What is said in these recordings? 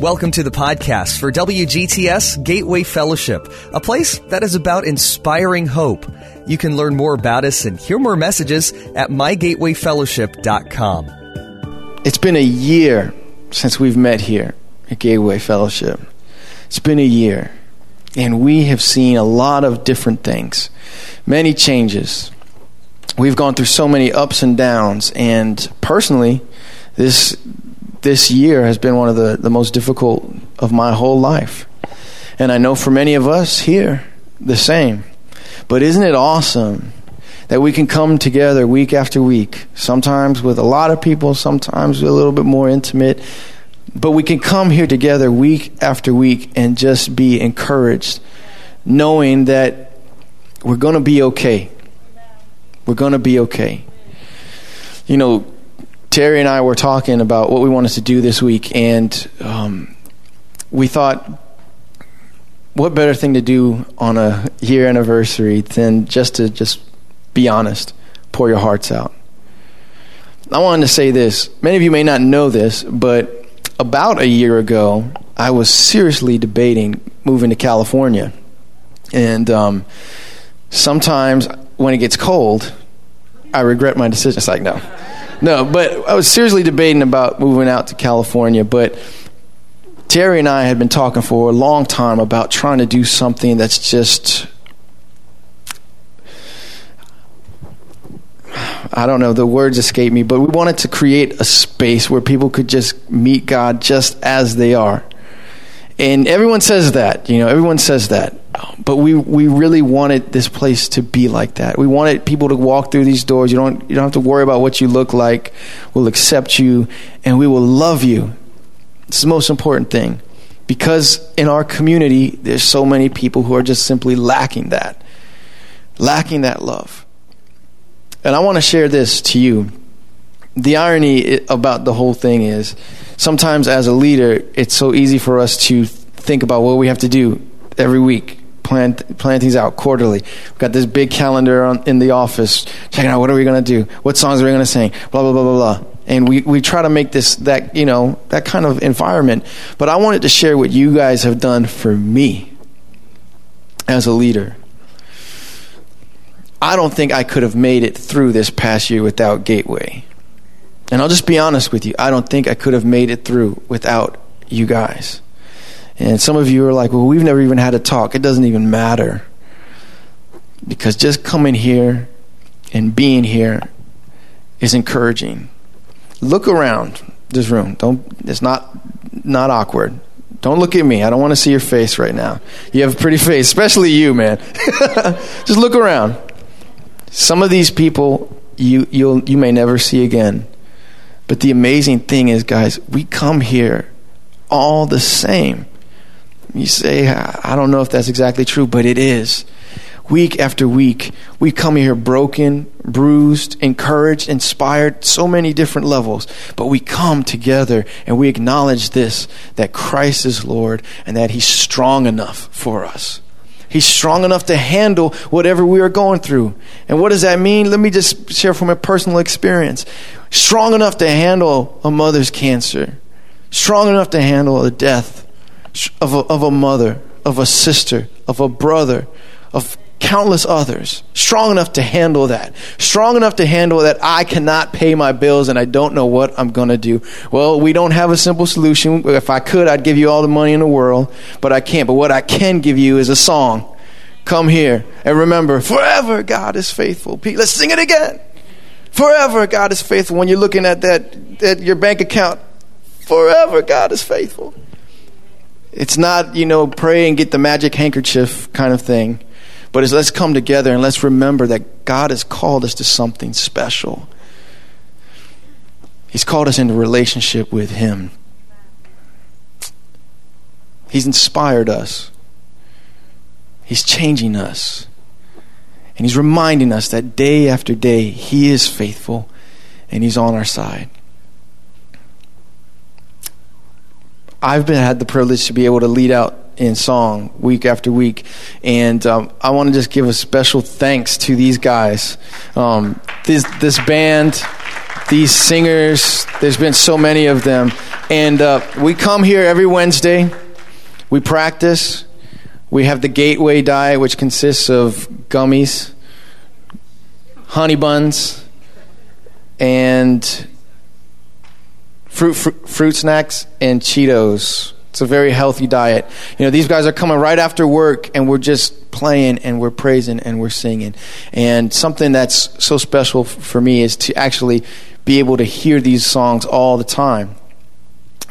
Welcome to the podcast for WGTS Gateway Fellowship, a place that is about inspiring hope. You can learn more about us and hear more messages at mygatewayfellowship.com. It's been a year since we've met here at Gateway Fellowship. It's been a year, and we have seen a lot of different things, many changes. We've gone through so many ups and downs, and personally, this this year has been one of the, the most difficult of my whole life. And I know for many of us here, the same. But isn't it awesome that we can come together week after week, sometimes with a lot of people, sometimes a little bit more intimate, but we can come here together week after week and just be encouraged, knowing that we're going to be okay. We're going to be okay. You know, Terry and I were talking about what we wanted to do this week, and um, we thought, what better thing to do on a year anniversary than just to just be honest, pour your hearts out. I wanted to say this. Many of you may not know this, but about a year ago, I was seriously debating moving to California. And um, sometimes when it gets cold, I regret my decision. It's like, no no, but I was seriously debating about moving out to California, but Terry and I had been talking for a long time about trying to do something that's just I don't know, the words escape me, but we wanted to create a space where people could just meet God just as they are. And everyone says that, you know, everyone says that. But we, we really wanted this place to be like that. We wanted people to walk through these doors. You don't, you don't have to worry about what you look like. We'll accept you and we will love you. It's the most important thing. Because in our community, there's so many people who are just simply lacking that, lacking that love. And I want to share this to you. The irony about the whole thing is sometimes as a leader, it's so easy for us to think about what we have to do every week. Plan, plan things out quarterly. We've got this big calendar on, in the office, checking out what are we going to do, what songs are we going to sing, blah blah blah blah blah. And we, we try to make this that you know that kind of environment. But I wanted to share what you guys have done for me as a leader. I don't think I could have made it through this past year without Gateway. And I'll just be honest with you, I don't think I could have made it through without you guys. And some of you are like, well, we've never even had a talk. It doesn't even matter. Because just coming here and being here is encouraging. Look around this room. Don't it's not not awkward. Don't look at me. I don't want to see your face right now. You have a pretty face, especially you, man. just look around. Some of these people you you'll you may never see again. But the amazing thing is, guys, we come here all the same. You say, I don't know if that's exactly true, but it is. Week after week, we come here broken, bruised, encouraged, inspired, so many different levels. But we come together and we acknowledge this that Christ is Lord and that He's strong enough for us. He's strong enough to handle whatever we are going through. And what does that mean? Let me just share from a personal experience. Strong enough to handle a mother's cancer. Strong enough to handle the death of a, of a mother, of a sister, of a brother, of countless others. Strong enough to handle that. Strong enough to handle that I cannot pay my bills and I don't know what I'm going to do. Well, we don't have a simple solution. If I could, I'd give you all the money in the world, but I can't. But what I can give you is a song. Come here and remember, forever God is faithful. Let's sing it again. Forever God is faithful. When you're looking at that, at your bank account, forever God is faithful. It's not, you know, pray and get the magic handkerchief kind of thing. But as let's come together and let's remember that God has called us to something special. He's called us into relationship with Him. He's inspired us. He's changing us. And He's reminding us that day after day, He is faithful and He's on our side. I've been had the privilege to be able to lead out in song week after week. And um, I want to just give a special thanks to these guys. Um, this, this band, these singers. There's been so many of them. And uh, we come here every Wednesday. We practice. We have the Gateway diet, which consists of gummies, honey buns, and fruit, fruit, fruit snacks, and Cheetos. It's a very healthy diet. You know, these guys are coming right after work and we're just playing and we're praising and we're singing. And something that's so special for me is to actually be able to hear these songs all the time.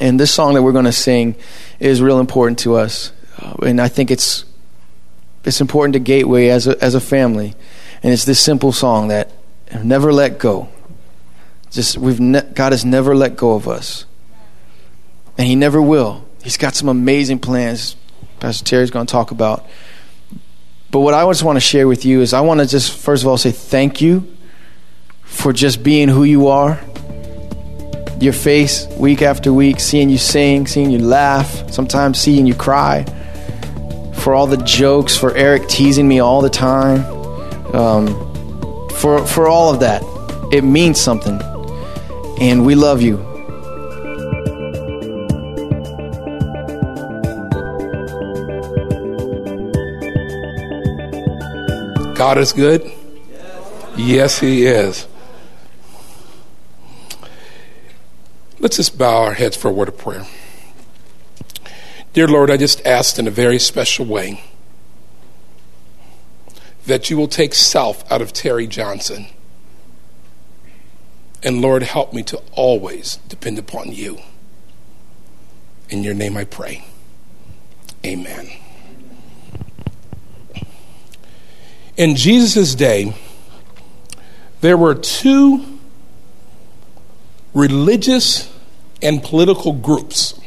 And this song that we're going to sing is real important to us. Uh, and I think it's it's important to Gateway as a, as a family. And it's this simple song that never let go. Just we've ne- God has never let go of us. And he never will. He's got some amazing plans. Pastor Terry's going to talk about. But what I just want to share with you is I want to just, first of all, say thank you for just being who you are. Your face week after week, seeing you sing, seeing you laugh, sometimes seeing you cry. For all the jokes, for Eric teasing me all the time. Um, for, for all of that. It means something. And we love you. God is good? Yes, He is. Let's just bow our heads for a word of prayer. Dear Lord, I just asked in a very special way that you will take self out of Terry Johnson. And Lord, help me to always depend upon you. In your name I pray. Amen. In Jesus' day, there were two religious and political groups.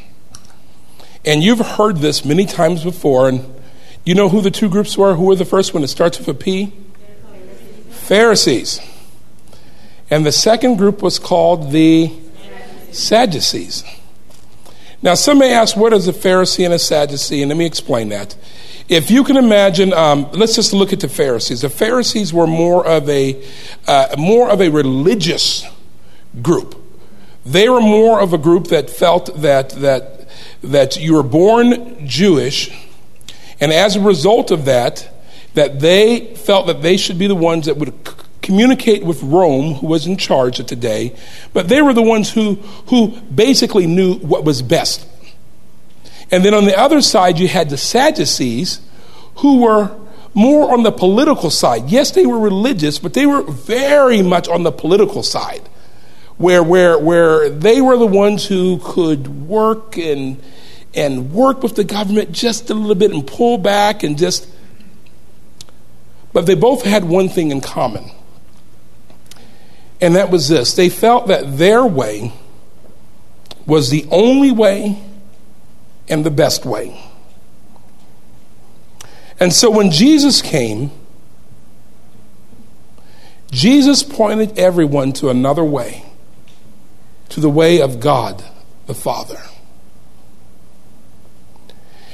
And you've heard this many times before. And you know who the two groups were? Who were the first one? It starts with a P? Pharisees. And the second group was called the Sadducees. Now, some may ask, what is a Pharisee and a Sadducee? And let me explain that. If you can imagine, um, let's just look at the Pharisees. The Pharisees were more of a uh, more of a religious group. They were more of a group that felt that that that you were born Jewish, and as a result of that, that they felt that they should be the ones that would communicate with Rome, who was in charge at the day. But they were the ones who who basically knew what was best and then on the other side, you had the Sadducees, who were more on the political side. Yes, they were religious, but they were very much on the political side, where, where, where they were the ones who could work and, and work with the government just a little bit and pull back and just. But they both had one thing in common, and that was this they felt that their way was the only way and the best way. And so when Jesus came, Jesus pointed everyone to another way, to the way of God the Father.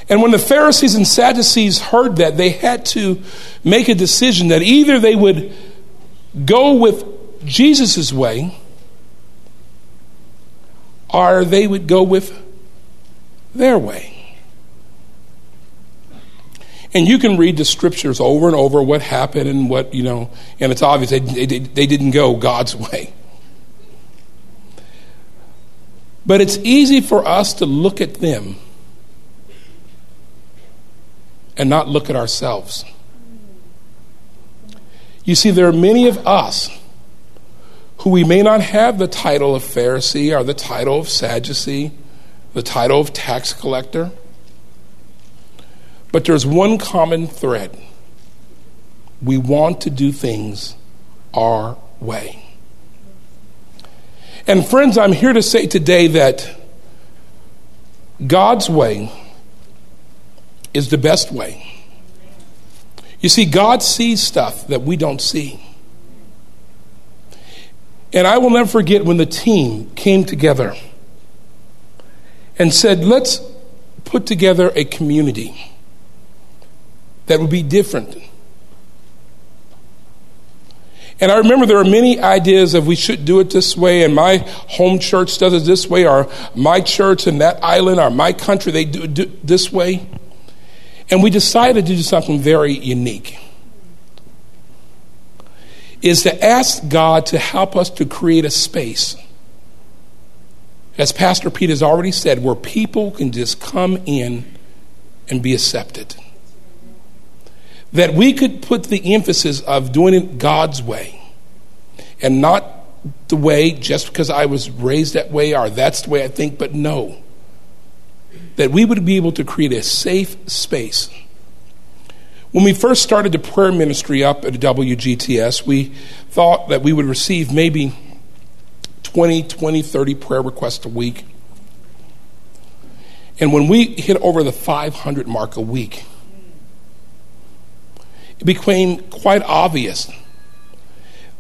And when the Pharisees and Sadducees heard that, they had to make a decision that either they would go with Jesus' way or they would go with their way. And you can read the scriptures over and over what happened and what, you know, and it's obvious they, they, they didn't go God's way. But it's easy for us to look at them and not look at ourselves. You see, there are many of us who we may not have the title of Pharisee or the title of Sadducee the title of tax collector. But there's one common thread we want to do things our way. And, friends, I'm here to say today that God's way is the best way. You see, God sees stuff that we don't see. And I will never forget when the team came together and said, let's put together a community that would be different. And I remember there are many ideas of we should do it this way, and my home church does it this way, or my church in that island, or my country, they do it this way. And we decided to do something very unique. Is to ask God to help us to create a space, as Pastor Pete has already said, where people can just come in and be accepted that we could put the emphasis of doing it God's way and not the way just because I was raised that way or that's the way I think, but no. That we would be able to create a safe space. When we first started the prayer ministry up at WGTS, we thought that we would receive maybe 20, 20, 30 prayer requests a week. And when we hit over the 500 mark a week, it became quite obvious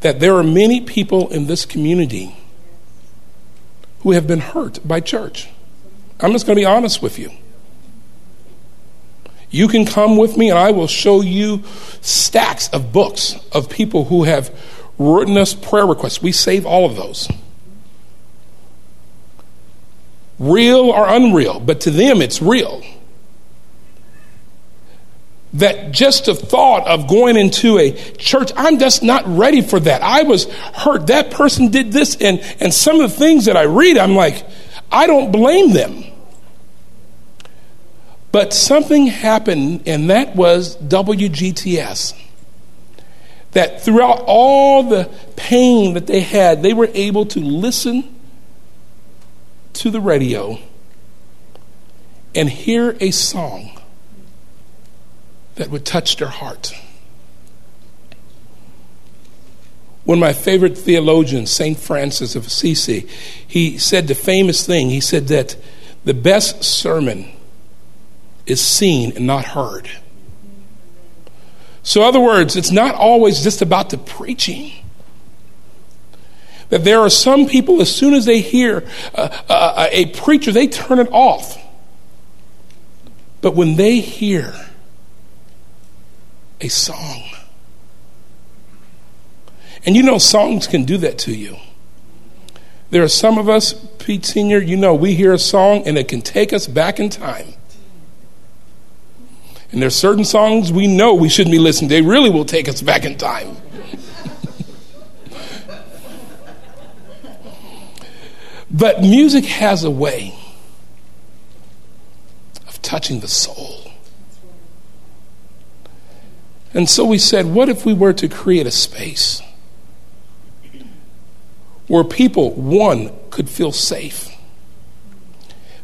that there are many people in this community who have been hurt by church. I'm just going to be honest with you. You can come with me and I will show you stacks of books of people who have written us prayer requests. We save all of those. Real or unreal, but to them it's real that just the thought of going into a church, I'm just not ready for that. I was hurt. That person did this. And, and some of the things that I read, I'm like, I don't blame them. But something happened, and that was WGTS. That throughout all the pain that they had, they were able to listen to the radio and hear a song that would touch their heart. One of my favorite theologians, St. Francis of Assisi, he said the famous thing. He said that the best sermon is seen and not heard. So, in other words, it's not always just about the preaching. That there are some people, as soon as they hear a, a, a preacher, they turn it off. But when they hear a song. And you know, songs can do that to you. There are some of us, Pete Sr., you know, we hear a song and it can take us back in time. And there's certain songs we know we shouldn't be listening. They really will take us back in time. but music has a way of touching the soul. And so we said, what if we were to create a space where people, one, could feel safe?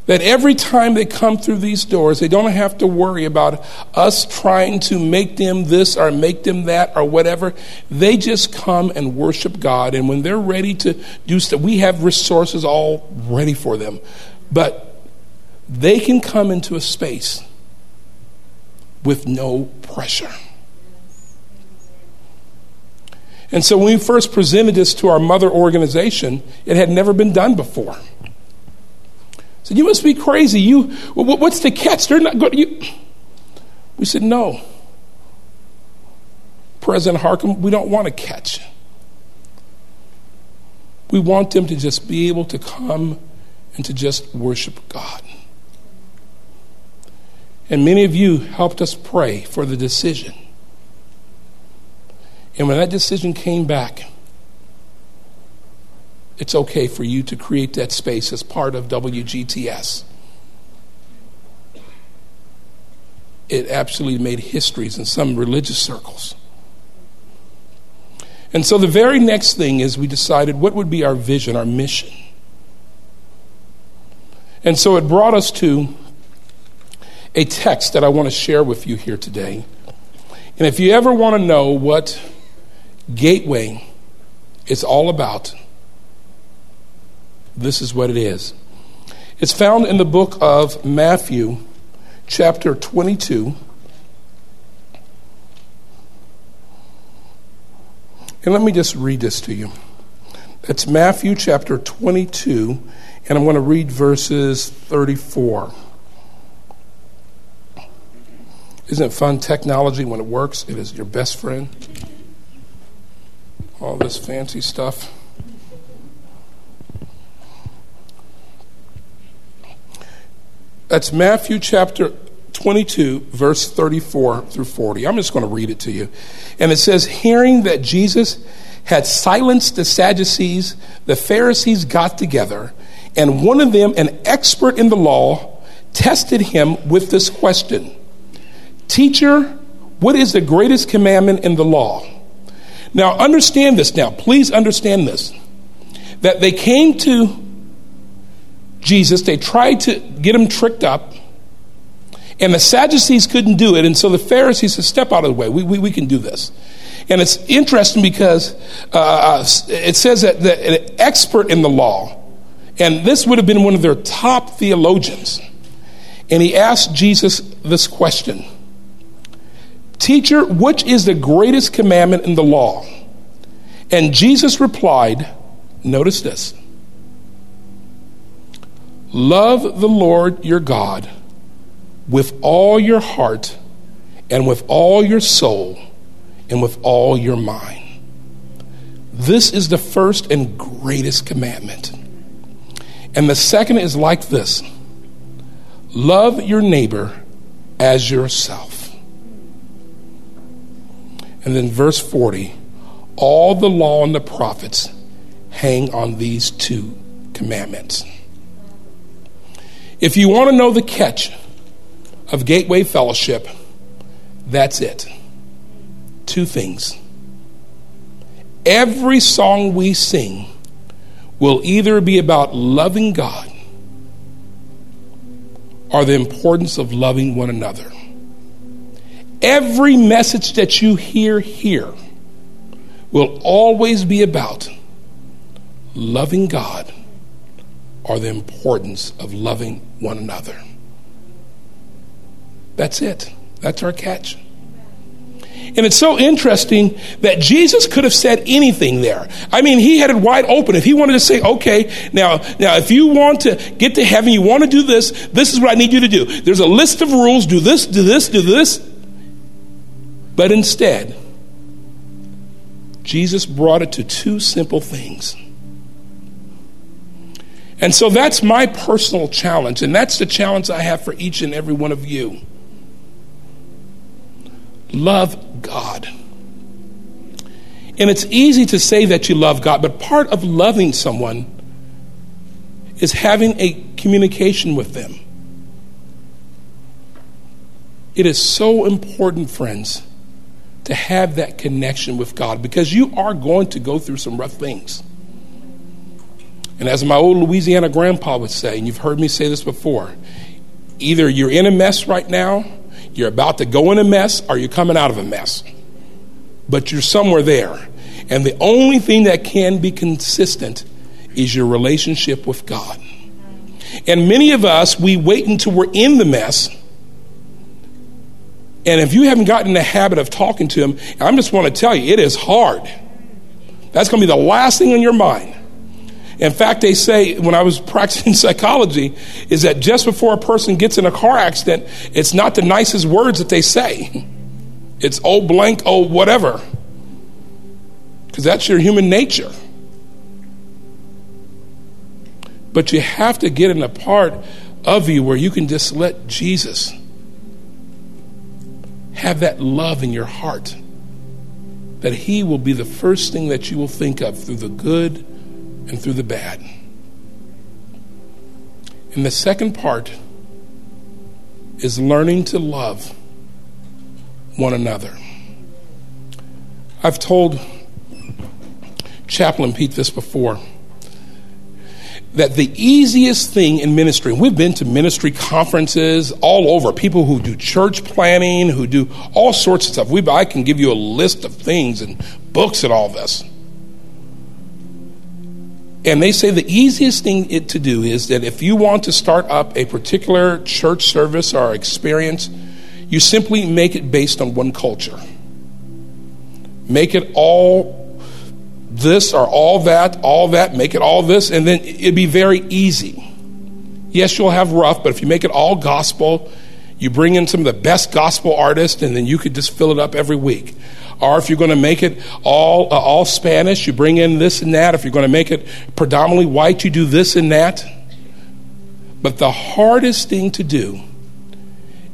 That every time they come through these doors, they don't have to worry about us trying to make them this or make them that or whatever. They just come and worship God. And when they're ready to do stuff, we have resources all ready for them. But they can come into a space with no pressure. And so when we first presented this to our mother organization, it had never been done before. So you must be crazy. You, what's the catch? They're not going. You. We said no. President Harcum, we don't want to catch. We want them to just be able to come and to just worship God. And many of you helped us pray for the decision. And when that decision came back, it's okay for you to create that space as part of WGTS. It absolutely made histories in some religious circles. And so the very next thing is we decided what would be our vision, our mission. And so it brought us to a text that I want to share with you here today. And if you ever want to know what Gateway is all about. This is what it is. It's found in the book of Matthew, chapter 22. And let me just read this to you. It's Matthew chapter 22, and I'm going to read verses 34. Isn't it fun? Technology, when it works, it is your best friend. all this fancy stuff. That's Matthew chapter 22, verse 34 through 40. I'm just going to read it to you. And it says, Hearing that Jesus had silenced the Sadducees, the Pharisees got together, and one of them, an expert in the law, tested him with this question Teacher, what is the greatest commandment in the law? Now, understand this now. Please understand this. That they came to Jesus, they tried to get him tricked up, and the Sadducees couldn't do it, and so the Pharisees said, Step out of the way, we, we, we can do this. And it's interesting because uh, uh it says that, that an expert in the law, and this would have been one of their top theologians, and he asked Jesus this question Teacher, which is the greatest commandment in the law? And Jesus replied, Notice this Love the Lord your God with all your heart and with all your soul and with all your mind. This is the first and greatest commandment. And the second is like this love your neighbor as yourself. And then verse 40 all the law and the prophets hang on these two commandments. If you want to know the catch of Gateway Fellowship, that's it. Two things. Every song we sing will either be about loving God or the importance of loving one another. Every message that you hear here will always be about loving God or the importance of loving one another. That's it. That's our catch. And it's so interesting that Jesus could have said anything there. I mean, he had it wide open. If he wanted to say, okay, now, now, if you want to get to heaven, you want to do this, this is what I need you to do. There's a list of rules do this, do this, do this. But instead, Jesus brought it to two simple things. And so that's my personal challenge, and that's the challenge I have for each and every one of you. Love God. And it's easy to say that you love God, but part of loving someone is having a communication with them. It is so important, friends, to have that connection with God because you are going to go through some rough things. And as my old Louisiana grandpa would say, and you've heard me say this before, either you're in a mess right now, you're about to go in a mess, or you're coming out of a mess. But you're somewhere there. And the only thing that can be consistent is your relationship with God. And many of us, we wait until we're in the mess. And if you haven't gotten in the habit of talking to Him, I just want to tell you, it is hard. That's going to be the last thing on your mind. In fact, they say when I was practicing psychology, is that just before a person gets in a car accident, it's not the nicest words that they say. It's oh blank, oh whatever. Because that's your human nature. But you have to get in a part of you where you can just let Jesus have that love in your heart. That He will be the first thing that you will think of through the good and through the bad. And the second part is learning to love one another. I've told Chaplain Pete this before that the easiest thing in ministry, we've been to ministry conferences all over, people who do church planning, who do all sorts of stuff. we I can give you a list of things and books and all this. And they say the easiest thing it, to do is that if you want to start up a particular church service or experience, you simply make it based on one culture. Make it all this or all that, all that, make it all this, and then it'd be very easy. Yes, you'll have rough, but if you make it all gospel, you bring in some of the best gospel artists, and then you could just fill it up every week. Or if you're going to make it all uh, all Spanish, you bring in this and that. If you're going to make it predominantly white, you do this and that. But the hardest thing to do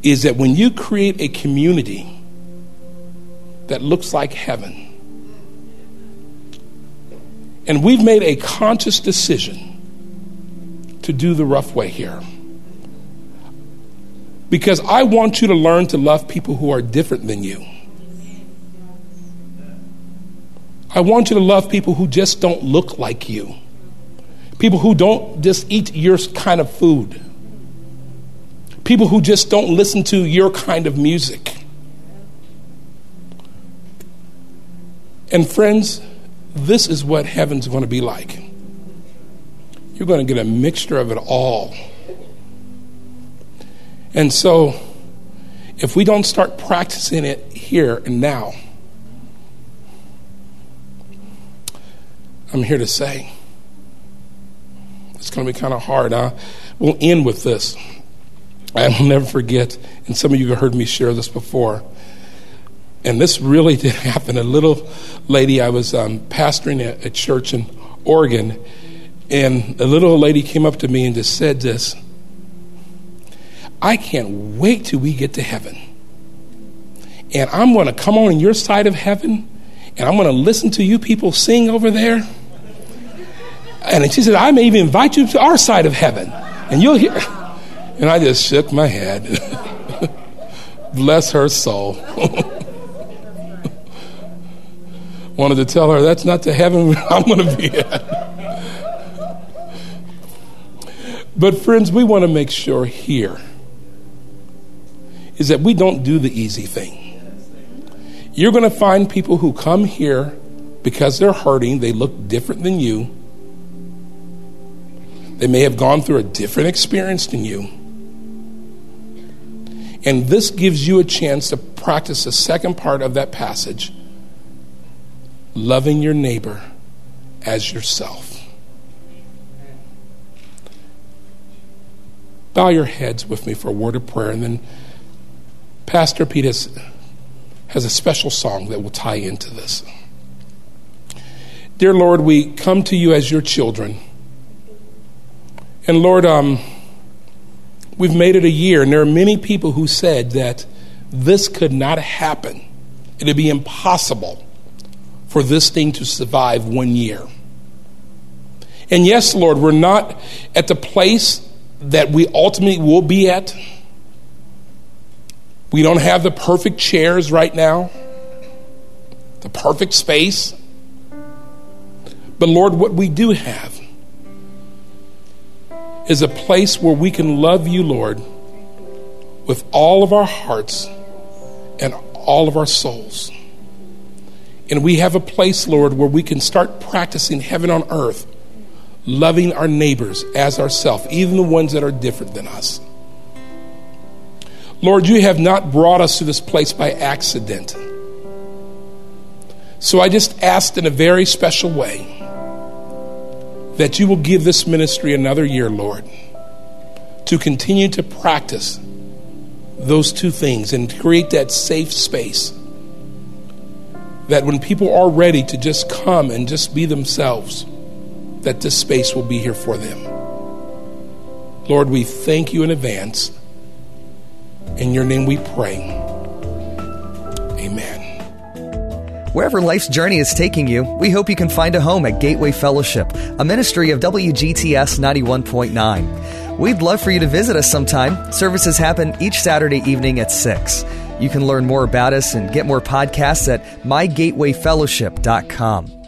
is that when you create a community that looks like heaven, and we've made a conscious decision to do the rough way here. Because I want you to learn to love people who are different than you. I want you to love people who just don't look like you. People who don't just eat your kind of food. People who just don't listen to your kind of music. And friends, this is what heaven's going to be like. You're going to get a mixture of it all. And so, if we don't start practicing it here and now, I'm here to say it's going to be kind of hard. Huh? We'll end with this. I will never forget, and some of you have heard me share this before. And this really did happen. A little lady, I was um, pastoring a, a church in Oregon, and a little lady came up to me and just said this I can't wait till we get to heaven. And I'm going to come on your side of heaven, and I'm going to listen to you people sing over there. And she said, I may even invite you to our side of heaven. And you'll hear. And I just shook my head. Bless her soul. Wanted to tell her that's not the heaven I'm going to be at. But, friends, we want to make sure here is that we don't do the easy thing. You're going to find people who come here because they're hurting, they look different than you they may have gone through a different experience than you. And this gives you a chance to practice the second part of that passage loving your neighbor as yourself. Bow your heads with me for a word of prayer, and then Pastor Pete has, has a special song that will tie into this. Dear Lord, we come to you as your children. And Lord, um, we've made it a year, and there are many people who said that this could not happen. It'd be impossible for this thing to survive one year. And yes, Lord, we're not at the place that we ultimately will be at. We don't have the perfect chairs right now, the perfect space. But Lord, what we do have is a place where we can love you, Lord, with all of our hearts and all of our souls. And we have a place, Lord, where we can start practicing heaven on earth, loving our neighbors as ourselves, even the ones that are different than us. Lord, you have not brought us to this place by accident. So I just asked in a very special way that you will give this ministry another year, Lord, to continue to practice those two things and create that safe space. That when people are ready to just come and just be themselves, that this space will be here for them. Lord, we thank you in advance. In your name we pray. Amen. Wherever life's journey is taking you, we hope you can find a home at Gateway Fellowship, a ministry of WGTS 91.9. We'd love for you to visit us sometime. Services happen each Saturday evening at 6. You can learn more about us and get more podcasts at mygatewayfellowship.com.